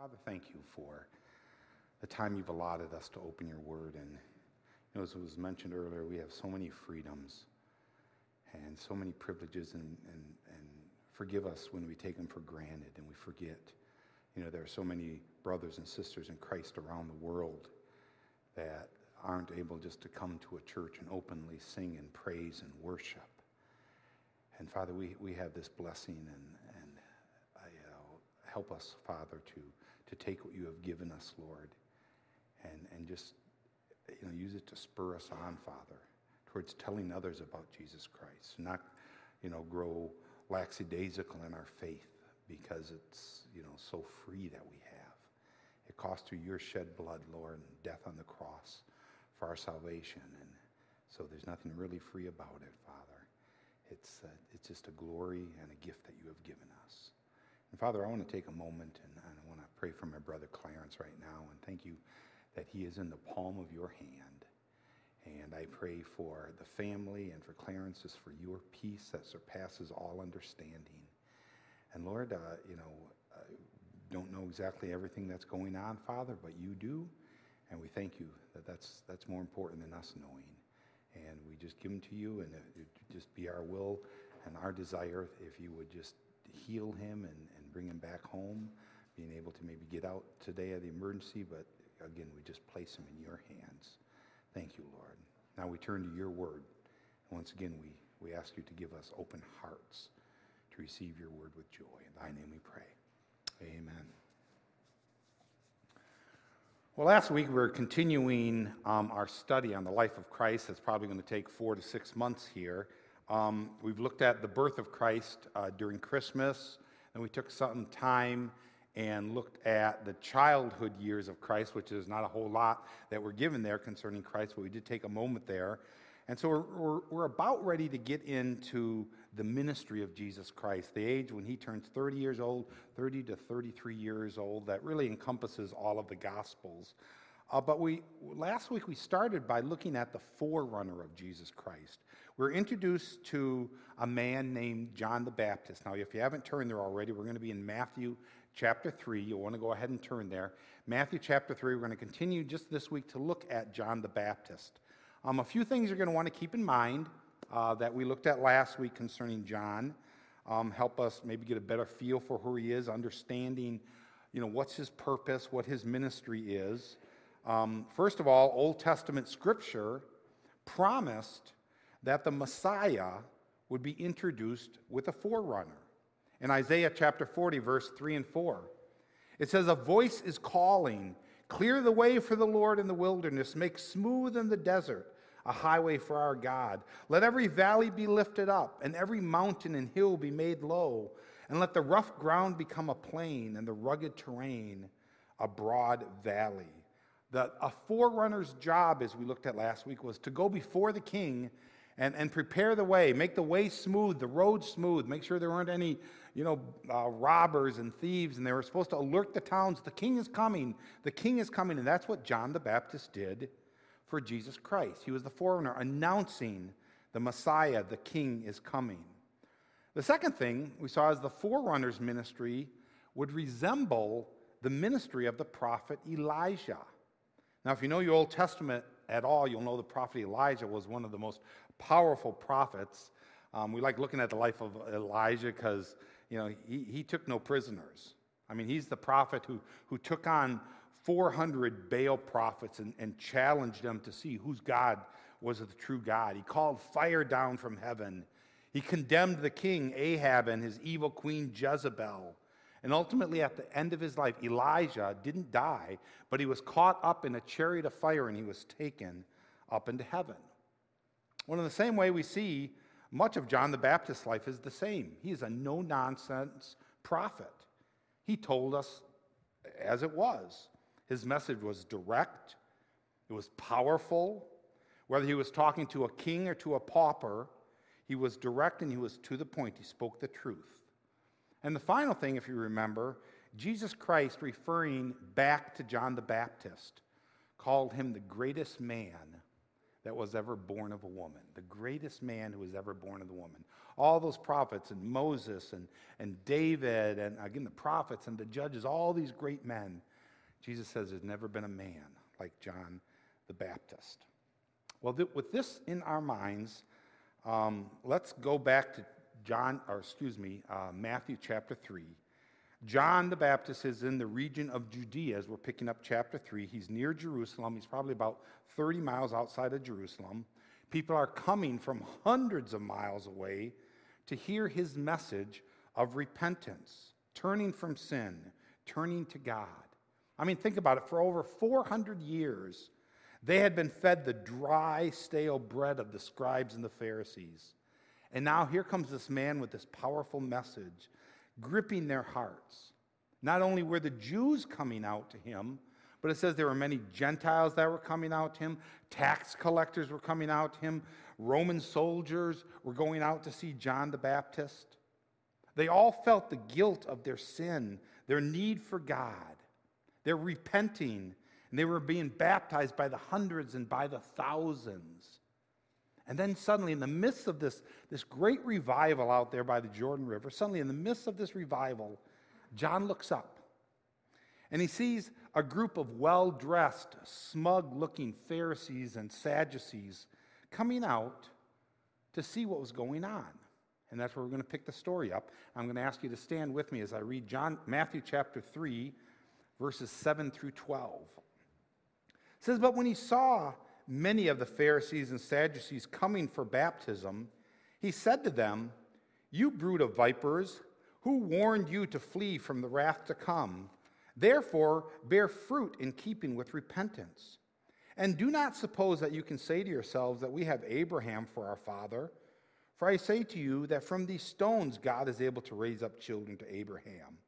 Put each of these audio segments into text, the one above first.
Father, thank you for the time you've allotted us to open your word. And you know, as was mentioned earlier, we have so many freedoms and so many privileges, and, and, and forgive us when we take them for granted and we forget. You know, there are so many brothers and sisters in Christ around the world that aren't able just to come to a church and openly sing and praise and worship. And Father, we, we have this blessing, and, and uh, help us, Father, to, to take what you have given us, Lord, and, and just you know, use it to spur us on, Father, towards telling others about Jesus Christ. Not, you know, grow lackadaisical in our faith because it's, you know, so free that we have. It cost through your shed blood, Lord, and death on the cross for our salvation. And so there's nothing really free about it, Father. It's, uh, it's just a glory and a gift that you have given us. And Father, I want to take a moment and, and I want pray for my brother Clarence right now and thank you that he is in the palm of your hand. And I pray for the family and for Clarence, just for your peace that surpasses all understanding. And Lord, uh, you know, I don't know exactly everything that's going on, Father, but you do. And we thank you that that's, that's more important than us knowing. And we just give them to you, and it, it just be our will and our desire if you would just heal him and, and bring him back home, being able to maybe get out today of the emergency, but again, we just place them in your hands. Thank you, Lord. Now we turn to your word. And once again, we, we ask you to give us open hearts to receive your word with joy. In thy name we pray. Amen. Well, last week we were continuing um, our study on the life of Christ. That's probably going to take four to six months here. Um, we've looked at the birth of Christ uh, during Christmas, and we took some time and looked at the childhood years of Christ, which is not a whole lot that we're given there concerning Christ, but we did take a moment there. And so we're, we're, we're, about ready to get into the ministry of Jesus Christ, the age when he turns 30 years old, 30 to 33 years old, that really encompasses all of the Gospels. Uh, but we last week we started by looking at the forerunner of Jesus Christ. We're introduced to a man named John the Baptist. Now, if you haven't turned there already, we're going to be in Matthew chapter 3. You'll want to go ahead and turn there. Matthew chapter 3, we're going to continue just this week to look at John the Baptist. Um, a few things you're going to want to keep in mind uh, that we looked at last week concerning John. Um, help us maybe get a better feel for who he is, understanding, you know, what's his purpose, what his ministry is. Um, first of all, Old Testament scripture promised that the Messiah would be introduced with a forerunner in Isaiah chapter 40, verse 3 and 4. It says, A voice is calling, Clear the way for the Lord in the wilderness, make smooth in the desert a highway for our God. Let every valley be lifted up, and every mountain and hill be made low, and let the rough ground become a plain, and the rugged terrain a broad valley. The, a forerunner's job, as we looked at last week, was to go before the king and, and prepare the way, make the way smooth, the road smooth, make sure there weren't any, you know, uh, robbers and thieves, and they were supposed to alert the towns, the king is coming, the king is coming, and that's what John the Baptist did for Jesus Christ. He was the forerunner announcing the Messiah, the king is coming. The second thing we saw is the forerunner's ministry would resemble the ministry of the prophet Elijah. Now, if you know your Old Testament at all, you'll know the prophet Elijah was one of the most powerful prophets. Um, we like looking at the life of Elijah because, you know, he, he took no prisoners. I mean, he's the prophet who, who took on 400 Baal prophets and, and challenged them to see whose God was the true God. He called fire down from heaven. He condemned the king Ahab and his evil queen Jezebel. And ultimately, at the end of his life, Elijah didn't die, but he was caught up in a chariot of fire and he was taken up into heaven. Well, in the same way, we see much of John the Baptist's life is the same. He is a no nonsense prophet. He told us as it was. His message was direct, it was powerful. Whether he was talking to a king or to a pauper, he was direct and he was to the point. He spoke the truth. And the final thing, if you remember, Jesus Christ, referring back to John the Baptist, called him the greatest man that was ever born of a woman, the greatest man who was ever born of a woman. All those prophets and Moses and, and David and again the prophets and the judges, all these great men. Jesus says there's never been a man like John the Baptist. Well, th- with this in our minds, um, let's go back to John, or excuse me, uh, Matthew chapter 3. John the Baptist is in the region of Judea as we're picking up chapter 3. He's near Jerusalem. He's probably about 30 miles outside of Jerusalem. People are coming from hundreds of miles away to hear his message of repentance, turning from sin, turning to God. I mean, think about it. For over 400 years, they had been fed the dry, stale bread of the scribes and the Pharisees. And now here comes this man with this powerful message gripping their hearts. Not only were the Jews coming out to him, but it says there were many Gentiles that were coming out to him, tax collectors were coming out to him, Roman soldiers were going out to see John the Baptist. They all felt the guilt of their sin, their need for God. They're repenting, and they were being baptized by the hundreds and by the thousands. And then suddenly, in the midst of this, this great revival out there by the Jordan River, suddenly in the midst of this revival, John looks up and he sees a group of well dressed, smug looking Pharisees and Sadducees coming out to see what was going on. And that's where we're going to pick the story up. I'm going to ask you to stand with me as I read John, Matthew chapter 3, verses 7 through 12. It says, But when he saw many of the Pharisees and Sadducees coming for baptism, he said to them, You brood of vipers, who warned you to flee from the wrath to come? Therefore, bear fruit in keeping with repentance. And do not suppose that you can say to yourselves that we have Abraham for our father. For I say to you that from these stones God is able to raise up children to Abraham.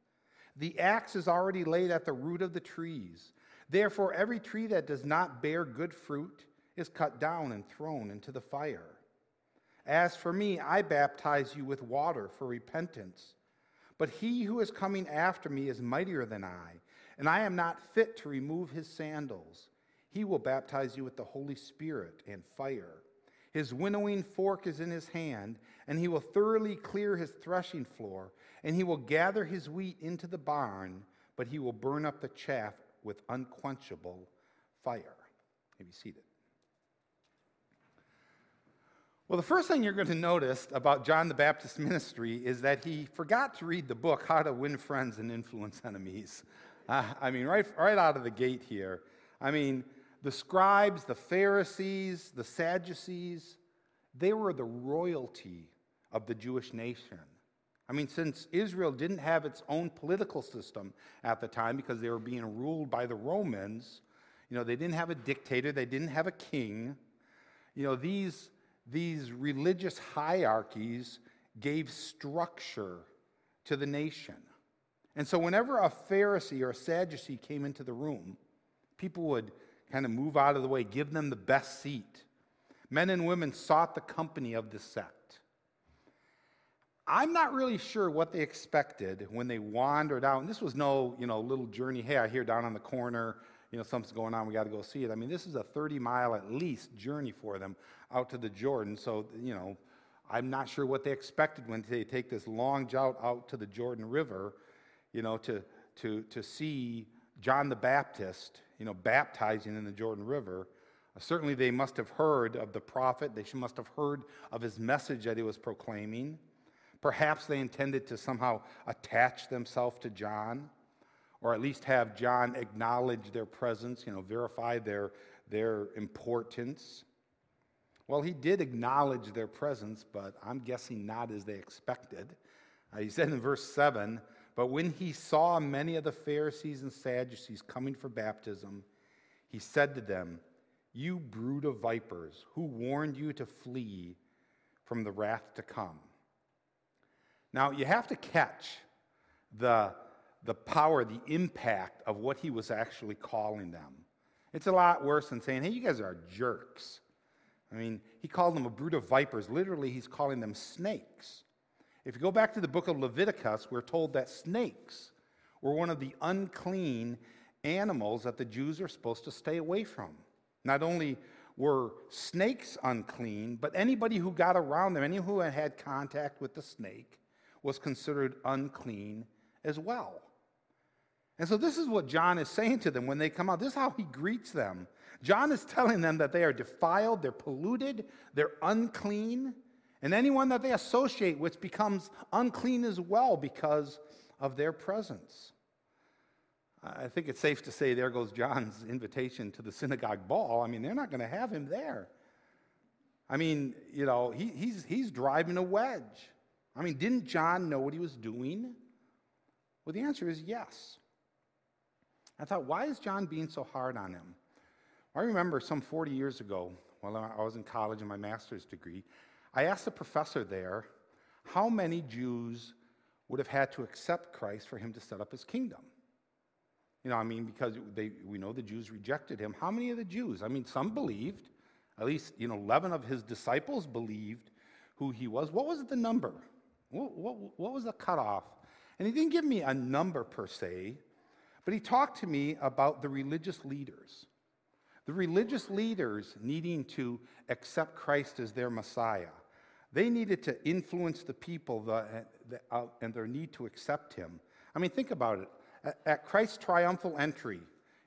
The axe is already laid at the root of the trees. Therefore, every tree that does not bear good fruit is cut down and thrown into the fire. As for me, I baptize you with water for repentance. But he who is coming after me is mightier than I, and I am not fit to remove his sandals. He will baptize you with the Holy Spirit and fire. His winnowing fork is in his hand, and he will thoroughly clear his threshing floor, and he will gather his wheat into the barn, but he will burn up the chaff with unquenchable fire. May be seated. Well, the first thing you're going to notice about John the Baptist's ministry is that he forgot to read the book, How to Win Friends and Influence Enemies. Uh, I mean, right, right out of the gate here. I mean, the scribes, the Pharisees, the Sadducees, they were the royalty of the Jewish nation. I mean, since Israel didn't have its own political system at the time because they were being ruled by the Romans, you know, they didn't have a dictator, they didn't have a king. You know, these these religious hierarchies gave structure to the nation. And so, whenever a Pharisee or a Sadducee came into the room, people would kind of move out of the way, give them the best seat. Men and women sought the company of the sect. I'm not really sure what they expected when they wandered out. And this was no, you know, little journey. Hey, I hear down on the corner, you know, something's going on. We got to go see it. I mean, this is a 30 mile at least journey for them out to the Jordan. So, you know, I'm not sure what they expected when they take this long jout out to the Jordan River, you know, to, to, to see John the Baptist, you know, baptizing in the Jordan River. Uh, certainly, they must have heard of the prophet. They must have heard of his message that he was proclaiming. Perhaps they intended to somehow attach themselves to John, or at least have John acknowledge their presence, you know, verify their, their importance. Well, he did acknowledge their presence, but I'm guessing not as they expected. Uh, he said in verse 7 But when he saw many of the Pharisees and Sadducees coming for baptism, he said to them, You brood of vipers, who warned you to flee from the wrath to come? Now, you have to catch the, the power, the impact of what he was actually calling them. It's a lot worse than saying, Hey, you guys are jerks. I mean, he called them a brood of vipers. Literally, he's calling them snakes. If you go back to the book of Leviticus, we're told that snakes were one of the unclean animals that the Jews are supposed to stay away from. Not only were snakes unclean, but anybody who got around them, anyone who had contact with the snake, was considered unclean as well. And so, this is what John is saying to them when they come out. This is how he greets them. John is telling them that they are defiled, they're polluted, they're unclean, and anyone that they associate with becomes unclean as well because of their presence. I think it's safe to say there goes John's invitation to the synagogue ball. I mean, they're not going to have him there. I mean, you know, he, he's, he's driving a wedge. I mean, didn't John know what he was doing? Well, the answer is yes. I thought, why is John being so hard on him? I remember some 40 years ago, while I was in college in my master's degree, I asked the professor there how many Jews would have had to accept Christ for him to set up his kingdom. You know, I mean, because they, we know the Jews rejected him. How many of the Jews? I mean, some believed, at least, you know, 11 of his disciples believed who he was. What was the number? What, what, what was the cutoff? And he didn't give me a number per se, but he talked to me about the religious leaders. The religious leaders needing to accept Christ as their Messiah. They needed to influence the people the, the, uh, and their need to accept him. I mean, think about it at Christ's triumphal entry,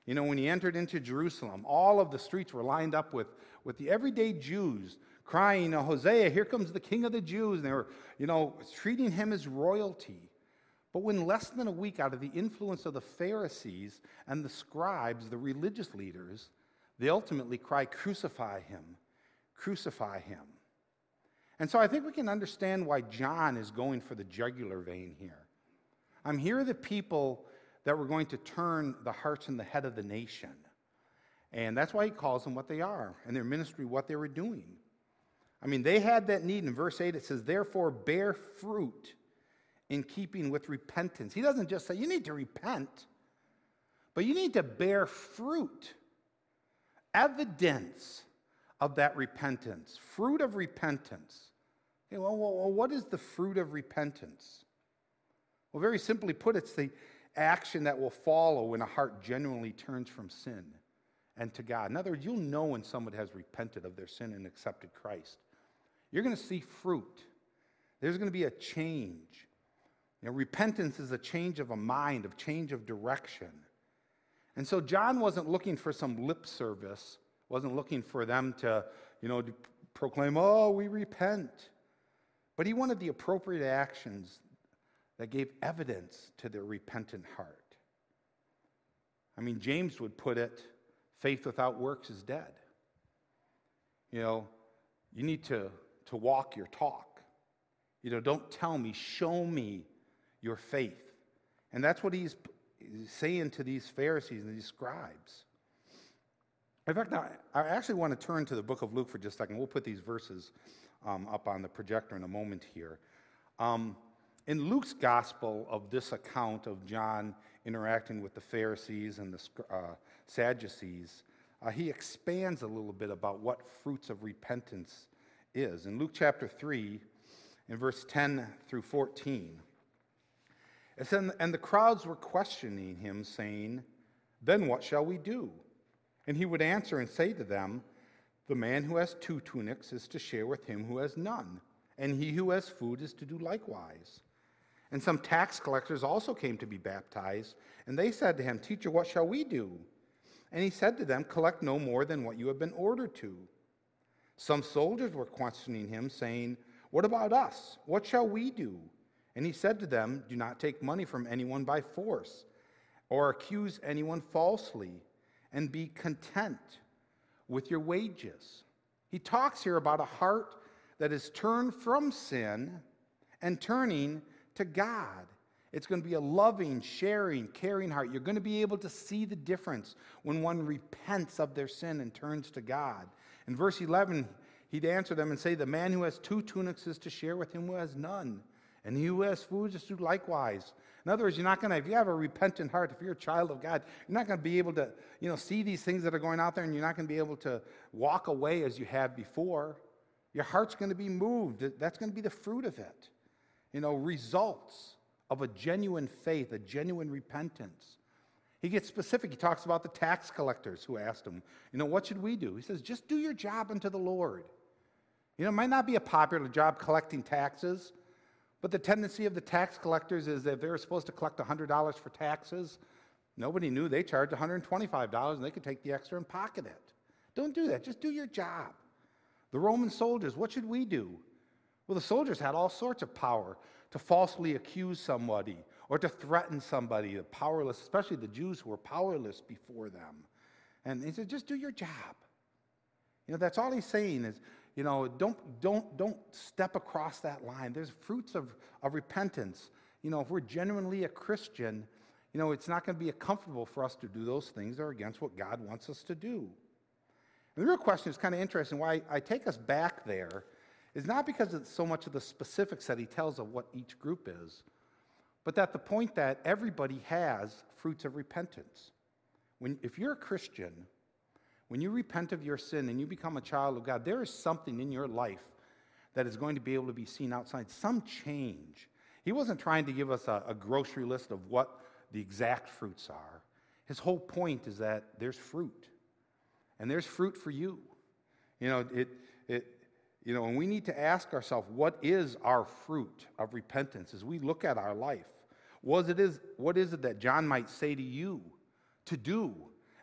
you know, when he entered into Jerusalem, all of the streets were lined up with, with the everyday Jews crying, Hosanna, here comes the King of the Jews. And they were, you know, treating him as royalty. But when less than a week out of the influence of the Pharisees and the scribes, the religious leaders, they ultimately cry, Crucify him, crucify him. And so I think we can understand why John is going for the jugular vein here. I'm here the people that were going to turn the hearts and the head of the nation. And that's why he calls them what they are, and their ministry what they were doing. I mean, they had that need. In verse 8, it says, Therefore, bear fruit in keeping with repentance. He doesn't just say, You need to repent, but you need to bear fruit, evidence of that repentance, fruit of repentance. Okay, well, well, what is the fruit of repentance? Well, very simply put, it's the action that will follow when a heart genuinely turns from sin and to God. In other words, you'll know when someone has repented of their sin and accepted Christ. You're going to see fruit. There's going to be a change. You know, repentance is a change of a mind, of change of direction. And so John wasn't looking for some lip service, wasn't looking for them to, you know, proclaim, "Oh, we repent." But he wanted the appropriate actions that gave evidence to their repentant heart. I mean, James would put it faith without works is dead. You know, you need to, to walk your talk. You know, don't tell me, show me your faith. And that's what he's saying to these Pharisees and these scribes. In fact, now, I actually want to turn to the book of Luke for just a second. We'll put these verses um, up on the projector in a moment here. Um, in Luke's gospel of this account of John interacting with the Pharisees and the uh, Sadducees, uh, he expands a little bit about what fruits of repentance is. In Luke chapter 3, in verse 10 through 14, it says, And the crowds were questioning him, saying, Then what shall we do? And he would answer and say to them, The man who has two tunics is to share with him who has none, and he who has food is to do likewise. And some tax collectors also came to be baptized. And they said to him, Teacher, what shall we do? And he said to them, Collect no more than what you have been ordered to. Some soldiers were questioning him, saying, What about us? What shall we do? And he said to them, Do not take money from anyone by force, or accuse anyone falsely, and be content with your wages. He talks here about a heart that is turned from sin and turning to God. It's going to be a loving, sharing, caring heart. You're going to be able to see the difference when one repents of their sin and turns to God. In verse 11, he'd answer them and say, The man who has two tunics is to share with him who has none, and the U.S. food is do likewise. In other words, you're not going to, if you have a repentant heart, if you're a child of God, you're not going to be able to, you know, see these things that are going out there, and you're not going to be able to walk away as you have before. Your heart's going to be moved. That's going to be the fruit of it you know, results of a genuine faith, a genuine repentance. He gets specific. He talks about the tax collectors who asked him, you know, what should we do? He says, just do your job unto the Lord. You know, it might not be a popular job collecting taxes, but the tendency of the tax collectors is that they were supposed to collect $100 for taxes. Nobody knew they charged $125 and they could take the extra and pocket it. Don't do that. Just do your job. The Roman soldiers, what should we do? Well, the soldiers had all sorts of power to falsely accuse somebody or to threaten somebody, the powerless, especially the Jews who were powerless before them. And he said, just do your job. You know, that's all he's saying is, you know, don't, don't, don't step across that line. There's fruits of, of repentance. You know, if we're genuinely a Christian, you know, it's not going to be comfortable for us to do those things that are against what God wants us to do. And the real question is kind of interesting. Why I take us back there is not because it's so much of the specifics that he tells of what each group is, but that the point that everybody has fruits of repentance. When, if you're a Christian, when you repent of your sin and you become a child of God, there is something in your life that is going to be able to be seen outside, some change. He wasn't trying to give us a, a grocery list of what the exact fruits are. His whole point is that there's fruit, and there's fruit for you. You know, it, it, you know, and we need to ask ourselves, what is our fruit of repentance as we look at our life? Was it is, what is it that John might say to you to do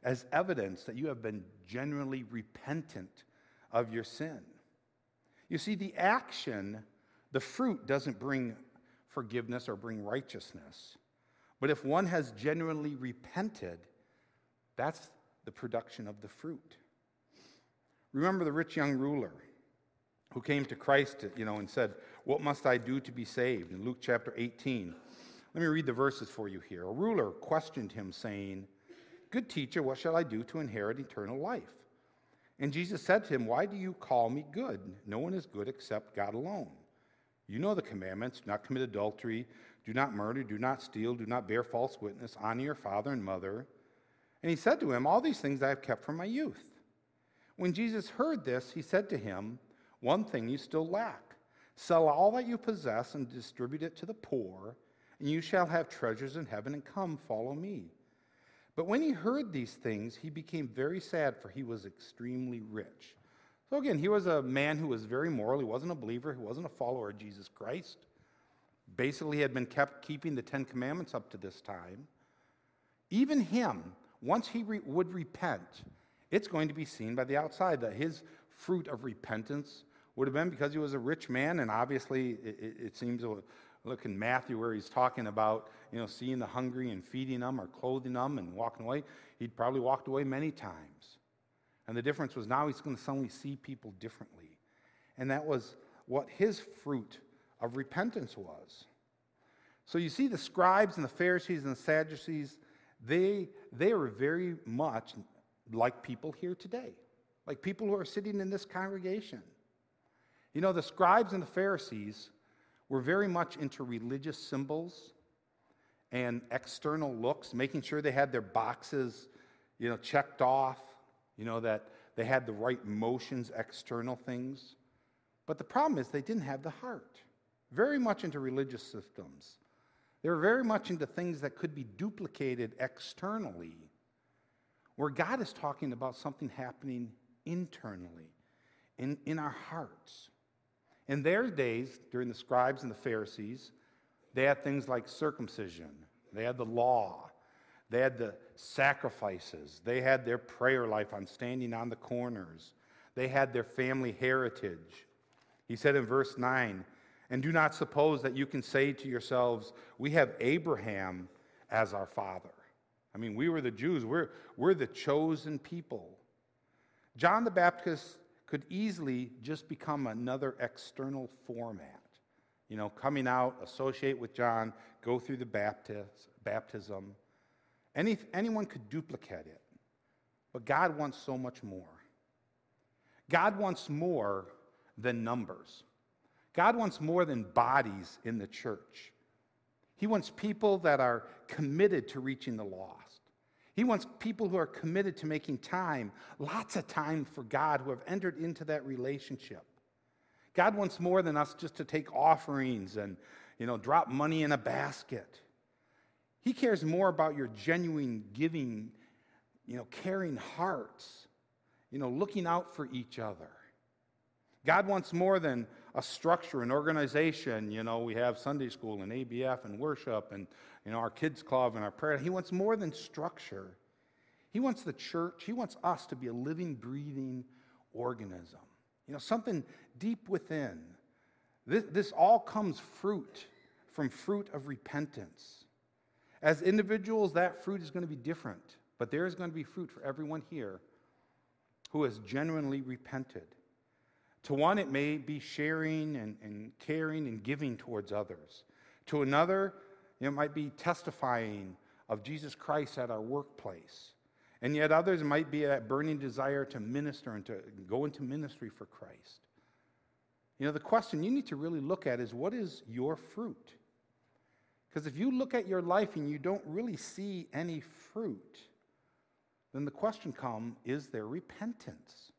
as evidence that you have been genuinely repentant of your sin? You see, the action, the fruit, doesn't bring forgiveness or bring righteousness. But if one has genuinely repented, that's the production of the fruit. Remember the rich young ruler who came to Christ, you know, and said, "What must I do to be saved?" In Luke chapter 18, let me read the verses for you here. A ruler questioned him, saying, Good teacher, what shall I do to inherit eternal life? And Jesus said to him, Why do you call me good? No one is good except God alone. You know the commandments do not commit adultery, do not murder, do not steal, do not bear false witness, honor your father and mother. And he said to him, All these things I have kept from my youth. When Jesus heard this, he said to him, One thing you still lack. Sell all that you possess and distribute it to the poor and you shall have treasures in heaven, and come, follow me. But when he heard these things, he became very sad, for he was extremely rich. So again, he was a man who was very moral. He wasn't a believer, he wasn't a follower of Jesus Christ. Basically, he had been kept keeping the Ten Commandments up to this time. Even him, once he re- would repent, it's going to be seen by the outside that his fruit of repentance would have been because he was a rich man, and obviously it, it, it seems Look in Matthew where he's talking about, you know, seeing the hungry and feeding them or clothing them and walking away. He'd probably walked away many times. And the difference was now he's going to suddenly see people differently. And that was what his fruit of repentance was. So you see, the scribes and the Pharisees and the Sadducees, they, they were very much like people here today, like people who are sitting in this congregation. You know, the scribes and the Pharisees were very much into religious symbols and external looks, making sure they had their boxes, you know, checked off, you know, that they had the right motions, external things. But the problem is they didn't have the heart. Very much into religious systems. They were very much into things that could be duplicated externally, where God is talking about something happening internally, in, in our hearts. In their days, during the scribes and the Pharisees, they had things like circumcision, they had the law, they had the sacrifices, they had their prayer life on standing on the corners, they had their family heritage. He said in verse 9, and do not suppose that you can say to yourselves, We have Abraham as our father. I mean, we were the Jews, we're, we're the chosen people. John the Baptist could easily just become another external format. You know, coming out, associate with John, go through the baptism. Any, anyone could duplicate it. But God wants so much more. God wants more than numbers. God wants more than bodies in the church. He wants people that are committed to reaching the lost. He wants people who are committed to making time, lots of time for God, who have entered into that relationship. God wants more than us just to take offerings and, you know, drop money in a basket. He cares more about your genuine giving, you know, caring hearts, you know, looking out for each other. God wants more than a structure, an organization. You know, we have Sunday school and ABF and worship and, you know, our kids' club and our prayer. He wants more than structure. He wants the church, he wants us to be a living, breathing organism. You know, something deep within. This, this all comes fruit from fruit of repentance. As individuals, that fruit is going to be different, but there is going to be fruit for everyone here who has genuinely repented. To one, it may be sharing and, and caring and giving towards others. To another, it might be testifying of Jesus Christ at our workplace. And yet others might be that burning desire to minister and to go into ministry for Christ. You know, the question you need to really look at is what is your fruit? Because if you look at your life and you don't really see any fruit, then the question comes is there repentance?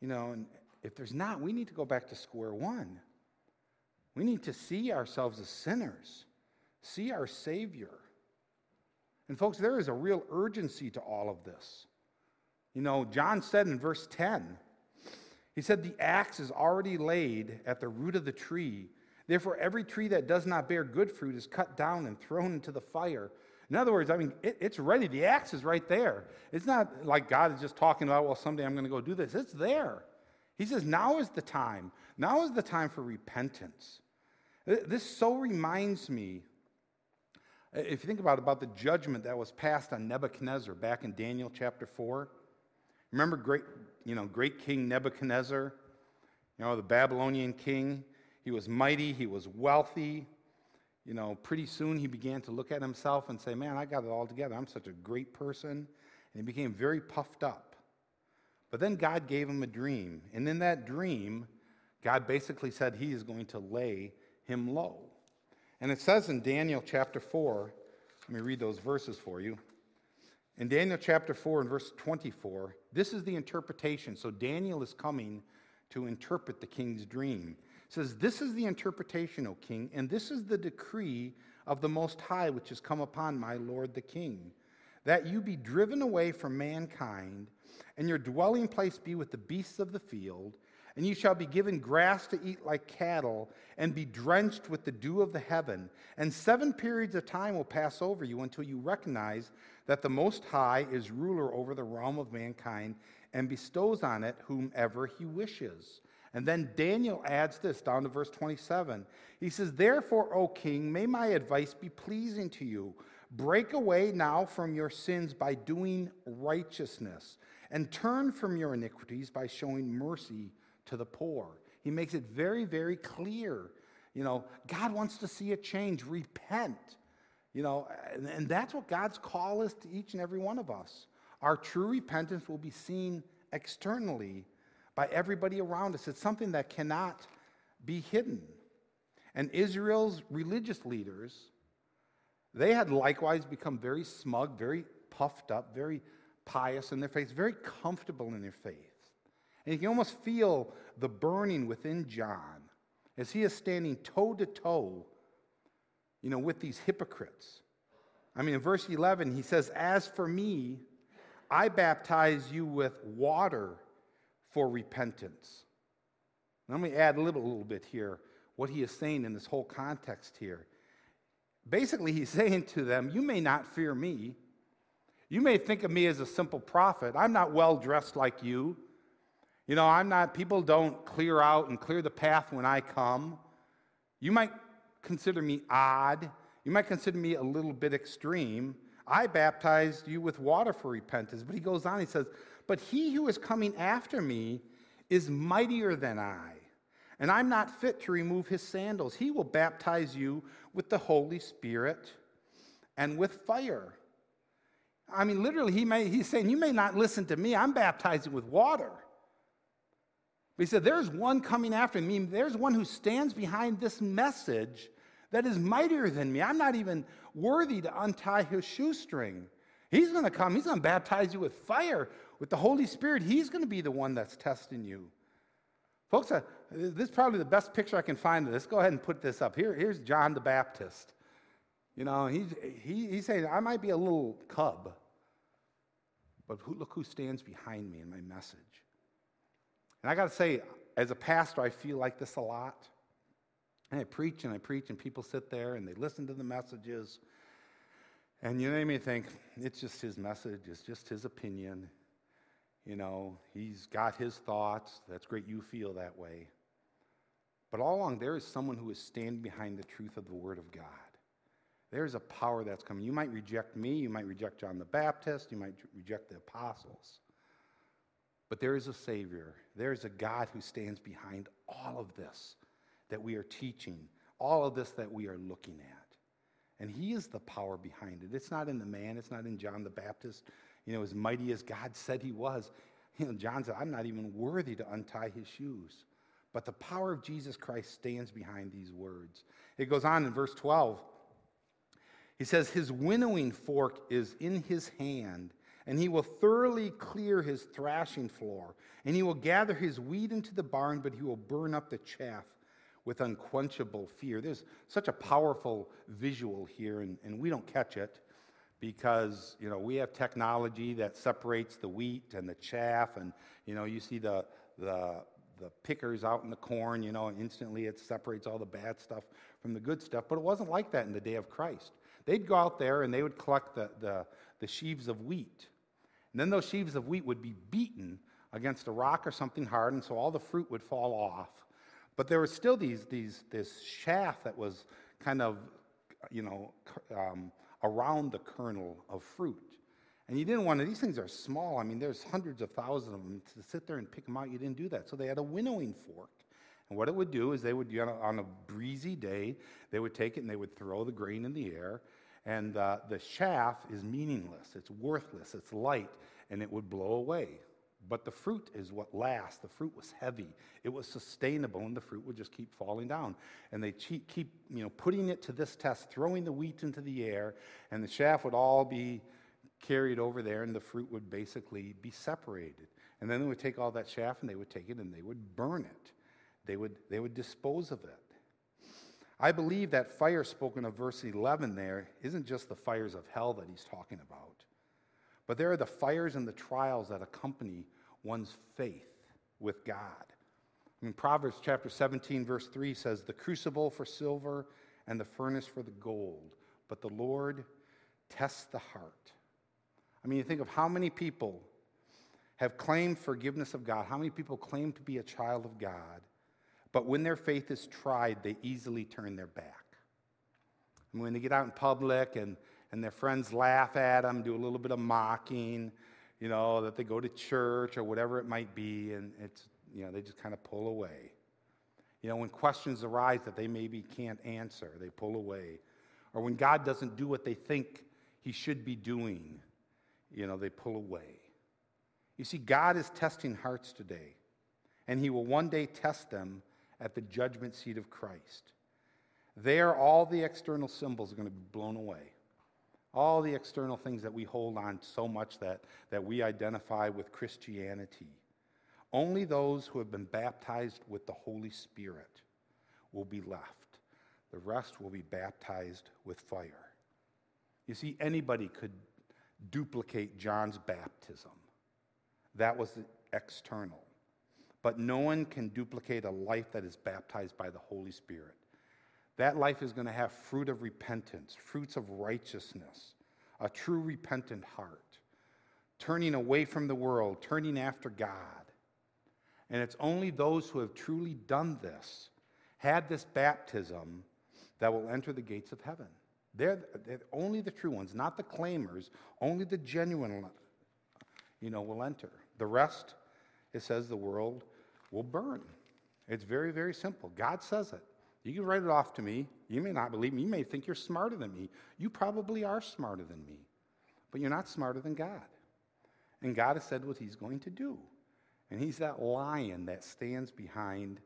You know, and if there's not, we need to go back to square one. We need to see ourselves as sinners, see our Savior. And, folks, there is a real urgency to all of this. You know, John said in verse 10, he said, The axe is already laid at the root of the tree. Therefore, every tree that does not bear good fruit is cut down and thrown into the fire. In other words, I mean, it, it's ready. The axe is right there. It's not like God is just talking about, well, someday I'm going to go do this. It's there. He says, now is the time. Now is the time for repentance. This so reminds me if you think about about the judgment that was passed on Nebuchadnezzar back in Daniel chapter 4, remember great, you know, great king Nebuchadnezzar, you know, the Babylonian king, he was mighty, he was wealthy. You know, pretty soon he began to look at himself and say, "Man, I got it all together. I'm such a great person." And he became very puffed up. But then God gave him a dream, and in that dream, God basically said he is going to lay him low. And it says in Daniel chapter 4, let me read those verses for you. In Daniel chapter 4 and verse 24, this is the interpretation. So Daniel is coming to interpret the king's dream. It says, This is the interpretation, O king, and this is the decree of the Most High which has come upon my lord the king, that you be driven away from mankind, and your dwelling place be with the beasts of the field, and you shall be given grass to eat like cattle, and be drenched with the dew of the heaven. And seven periods of time will pass over you until you recognize that the Most High is ruler over the realm of mankind and bestows on it whomever he wishes. And then Daniel adds this down to verse 27. He says, Therefore, O king, may my advice be pleasing to you. Break away now from your sins by doing righteousness, and turn from your iniquities by showing mercy to the poor. He makes it very, very clear. You know, God wants to see a change. Repent. You know, and, and that's what God's call is to each and every one of us. Our true repentance will be seen externally by everybody around us. It's something that cannot be hidden. And Israel's religious leaders, they had likewise become very smug, very puffed up, very pious in their faith, very comfortable in their faith. And you can almost feel the burning within John as he is standing toe to toe, you know, with these hypocrites. I mean, in verse 11, he says, As for me, I baptize you with water for repentance. Let me add a little, little bit here, what he is saying in this whole context here. Basically, he's saying to them, You may not fear me. You may think of me as a simple prophet. I'm not well dressed like you. You know, I'm not, people don't clear out and clear the path when I come. You might consider me odd. You might consider me a little bit extreme. I baptized you with water for repentance. But he goes on, he says, But he who is coming after me is mightier than I, and I'm not fit to remove his sandals. He will baptize you with the Holy Spirit and with fire. I mean, literally, he may, he's saying, You may not listen to me. I'm baptizing with water. But he said, There's one coming after me. There's one who stands behind this message that is mightier than me. I'm not even worthy to untie his shoestring. He's going to come. He's going to baptize you with fire, with the Holy Spirit. He's going to be the one that's testing you. Folks, uh, this is probably the best picture I can find of this. Go ahead and put this up. Here, here's John the Baptist. You know, he's, he, he's saying, I might be a little cub, but who, look who stands behind me in my message. And I got to say, as a pastor, I feel like this a lot. And I preach and I preach, and people sit there and they listen to the messages. And you know, may think, it's just his message, it's just his opinion. You know, he's got his thoughts. That's great, you feel that way. But all along, there is someone who is standing behind the truth of the Word of God. There's a power that's coming. You might reject me, you might reject John the Baptist, you might reject the apostles. But there is a Savior. There is a God who stands behind all of this that we are teaching, all of this that we are looking at. And He is the power behind it. It's not in the man, it's not in John the Baptist, you know, as mighty as God said he was. You know, John said, I'm not even worthy to untie his shoes. But the power of Jesus Christ stands behind these words. It goes on in verse 12. He says, His winnowing fork is in his hand, and he will thoroughly clear his thrashing floor, and he will gather his wheat into the barn, but he will burn up the chaff with unquenchable fear. There's such a powerful visual here, and, and we don't catch it because you know we have technology that separates the wheat and the chaff, and you know you see the the the pickers out in the corn, you know, and instantly it separates all the bad stuff from the good stuff. But it wasn't like that in the day of Christ. They'd go out there and they would collect the, the, the sheaves of wheat. And then those sheaves of wheat would be beaten against a rock or something hard, and so all the fruit would fall off. But there was still these, these, this chaff that was kind of, you know, um, around the kernel of fruit. And you didn't want to, these things are small. I mean, there's hundreds of thousands of them. To sit there and pick them out, you didn't do that. So they had a winnowing fork. And what it would do is they would, on a breezy day, they would take it and they would throw the grain in the air. And uh, the chaff is meaningless, it's worthless, it's light, and it would blow away. But the fruit is what lasts. The fruit was heavy. It was sustainable, and the fruit would just keep falling down. And they keep, you know, putting it to this test, throwing the wheat into the air, and the chaff would all be carried over there, and the fruit would basically be separated. And then they would take all that chaff and they would take it and they would burn it. They would, they would dispose of it. I believe that fire spoken of verse 11 there isn't just the fires of hell that he's talking about, but there are the fires and the trials that accompany one's faith with God. I mean, Proverbs chapter 17, verse 3 says, The crucible for silver and the furnace for the gold, but the Lord tests the heart. I mean, you think of how many people have claimed forgiveness of God, how many people claim to be a child of God, but when their faith is tried, they easily turn their back. And when they get out in public and, and their friends laugh at them, do a little bit of mocking, you know, that they go to church or whatever it might be, and it's, you know, they just kind of pull away. You know, when questions arise that they maybe can't answer, they pull away. Or when God doesn't do what they think he should be doing, you know, they pull away. You see, God is testing hearts today, and He will one day test them at the judgment seat of Christ. There, all the external symbols are going to be blown away. All the external things that we hold on so much that, that we identify with Christianity. Only those who have been baptized with the Holy Spirit will be left. The rest will be baptized with fire. You see, anybody could duplicate John's baptism. That was external. But no one can duplicate a life that is baptized by the Holy Spirit. That life is going to have fruit of repentance, fruits of righteousness, a true repentant heart, turning away from the world, turning after God. And it's only those who have truly done this, had this baptism, that will enter the gates of heaven. They're, they're, only the true ones, not the claimers, only the genuine, you know, will enter. The rest, it says the world will burn. It's very, very simple. God says it. You can write it off to me. You may not believe me. You may think you're smarter than me. You probably are smarter than me, but you're not smarter than God. And God has said what He's going to do. And He's that lion that stands behind,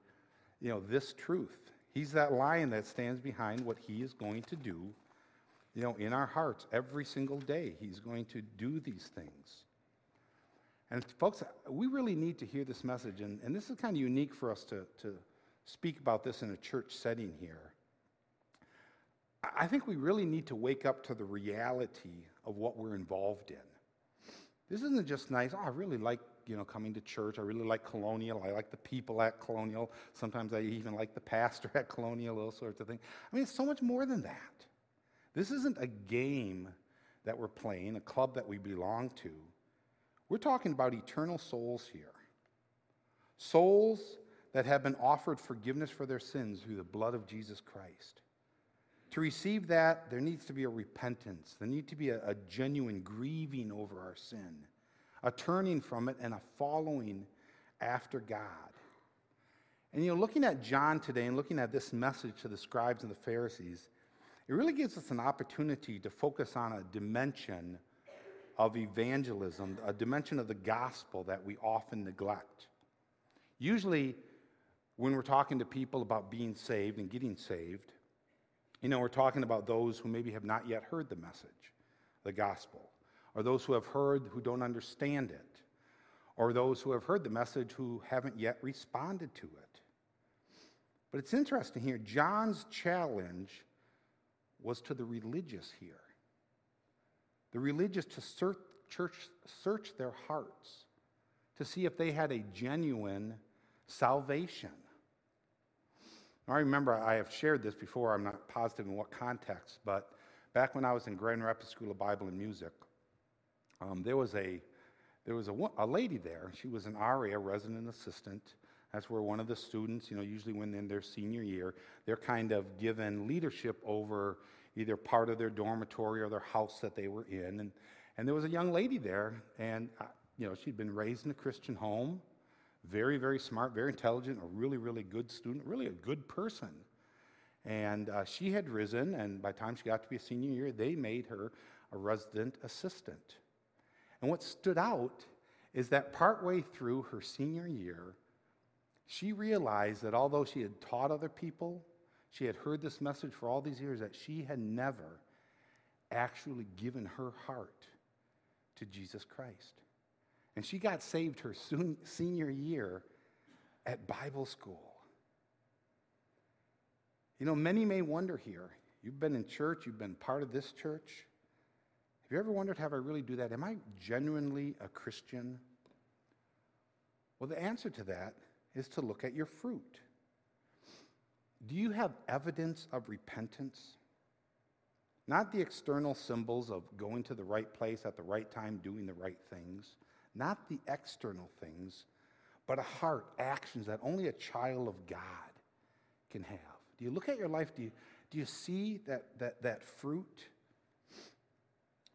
you know, this truth. He's that lion that stands behind what He is going to do you know, in our hearts every single day. He's going to do these things. And folks, we really need to hear this message, and, and this is kind of unique for us to, to speak about this in a church setting here. I think we really need to wake up to the reality of what we're involved in. This isn't just nice, oh, I really like you know, coming to church. I really like Colonial. I like the people at Colonial. Sometimes I even like the pastor at Colonial, those sorts of things. I mean, it's so much more than that. This isn't a game that we're playing, a club that we belong to. We're talking about eternal souls here. Souls that have been offered forgiveness for their sins through the blood of Jesus Christ. To receive that, there needs to be a repentance. There needs to be a, a genuine grieving over our sin, a turning from it, and a following after God. And you know, looking at John today and looking at this message to the scribes and the Pharisees, it really gives us an opportunity to focus on a dimension of evangelism, a dimension of the gospel that we often neglect. Usually, when we're talking to people about being saved and getting saved, you know, we're talking about those who maybe have not yet heard the message, the gospel, or those who have heard who don't understand it, or those who have heard the message who haven't yet responded to it. But it's interesting here, John's challenge was to the religious here. The religious to search, church, search their hearts to see if they had a genuine salvation. I remember I have shared this before, I'm not positive in what context, but back when I was in Grand Rapids School of Bible and Music, um, there was, a, there was a, a lady there. She was an RA, a resident assistant. That's where one of the students, you know, usually when they're in their senior year, they're kind of given leadership over either part of their dormitory or their house that they were in. And, and there was a young lady there, and, uh, you know, she'd been raised in a Christian home. Very, very smart, very intelligent, a really, really good student, really a good person. And uh, she had risen, and by the time she got to be a senior year, they made her a resident assistant. And what stood out is that partway through her senior year, she realized that although she had taught other people, she had heard this message for all these years, that she had never actually given her heart to Jesus Christ. And she got saved her soon, senior year at Bible school. You know, many may wonder here you've been in church, you've been part of this church. Have you ever wondered, have I really do that? Am I genuinely a Christian? Well, the answer to that is to look at your fruit. Do you have evidence of repentance? Not the external symbols of going to the right place at the right time, doing the right things not the external things, but a heart, actions that only a child of God can have. Do you look at your life? Do you, do you see that, that, that fruit?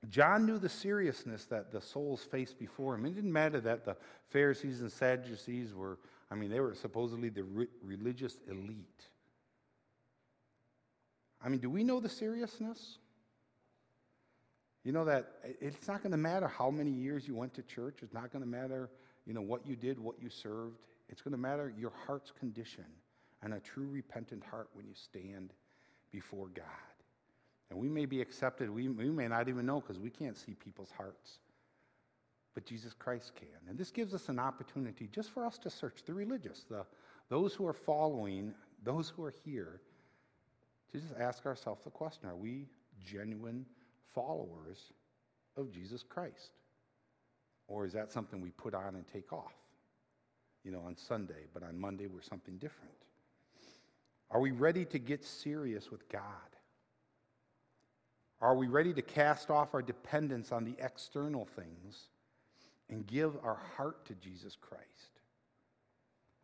John knew the seriousness that the souls faced before him. It didn't matter that the Pharisees and Sadducees were, I mean, they were supposedly the re- religious elite. I mean, do we know the seriousness? You know that it's not going to matter how many years you went to church. It's not going to matter, you know, what you did, what you served. It's going to matter your heart's condition and a true repentant heart when you stand before God. And we may be accepted. We, we may not even know because we can't see people's hearts. But Jesus Christ can. And this gives us an opportunity just for us to search the religious, the, those who are following, those who are here, to just ask ourselves the question are we genuine? Followers of Jesus Christ? Or is that something we put on and take off? You know, on Sunday, but on Monday we're something different. Are we ready to get serious with God? Are we ready to cast off our dependence on the external things and give our heart to Jesus Christ?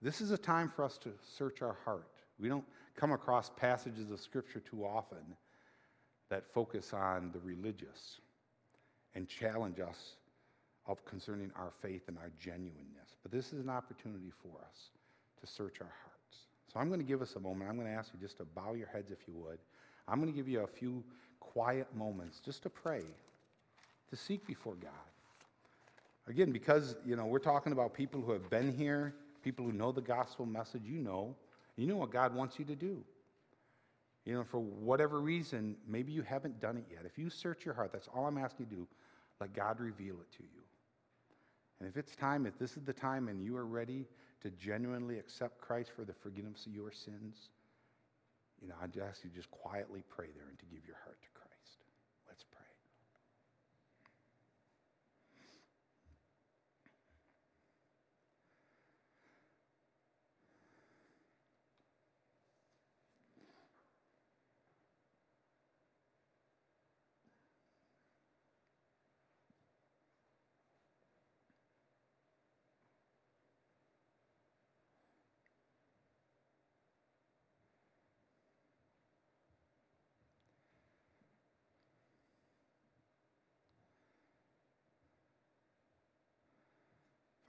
This is a time for us to search our heart. We don't come across passages of Scripture too often that focus on the religious and challenge us of concerning our faith and our genuineness. But this is an opportunity for us to search our hearts. So I'm going to give us a moment. I'm going to ask you just to bow your heads if you would. I'm going to give you a few quiet moments just to pray, to seek before God. Again, because you know we're talking about people who have been here, people who know the gospel message, you know, you know what God wants you to do. You know, for whatever reason, maybe you haven't done it yet. If you search your heart, that's all I'm asking you to do. Let God reveal it to you. And if it's time, if this is the time and you are ready to genuinely accept Christ for the forgiveness of your sins, you know, I'd ask you to just quietly pray there and to give your heart to Christ. Let's pray.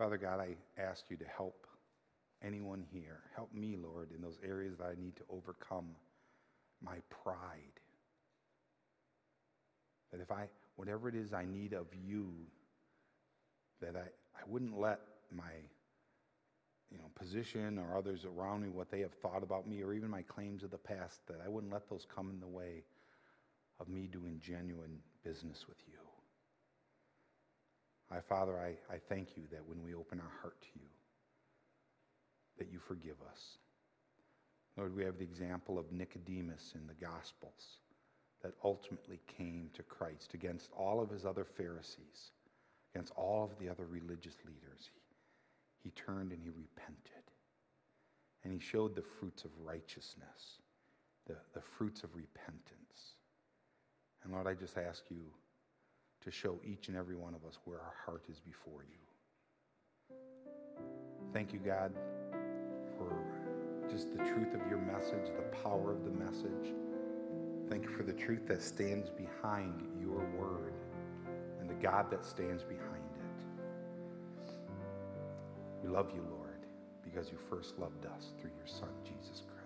Father God, I ask you to help anyone here. Help me, Lord, in those areas that I need to overcome my pride. That if I, whatever it is I need of you, that I, I wouldn't let my you know, position or others around me, what they have thought about me, or even my claims of the past, that I wouldn't let those come in the way of me doing genuine business with you. My Father, I, I thank you that when we open our heart to you, that you forgive us. Lord, we have the example of Nicodemus in the Gospels that ultimately came to Christ against all of his other Pharisees, against all of the other religious leaders. He, he turned and he repented. And he showed the fruits of righteousness, the, the fruits of repentance. And Lord, I just ask you to show each and every one of us where our heart is before you. Thank you, God, for just the truth of your message, the power of the message. Thank you for the truth that stands behind your word and the God that stands behind it. We love you, Lord, because you first loved us through your Son, Jesus Christ.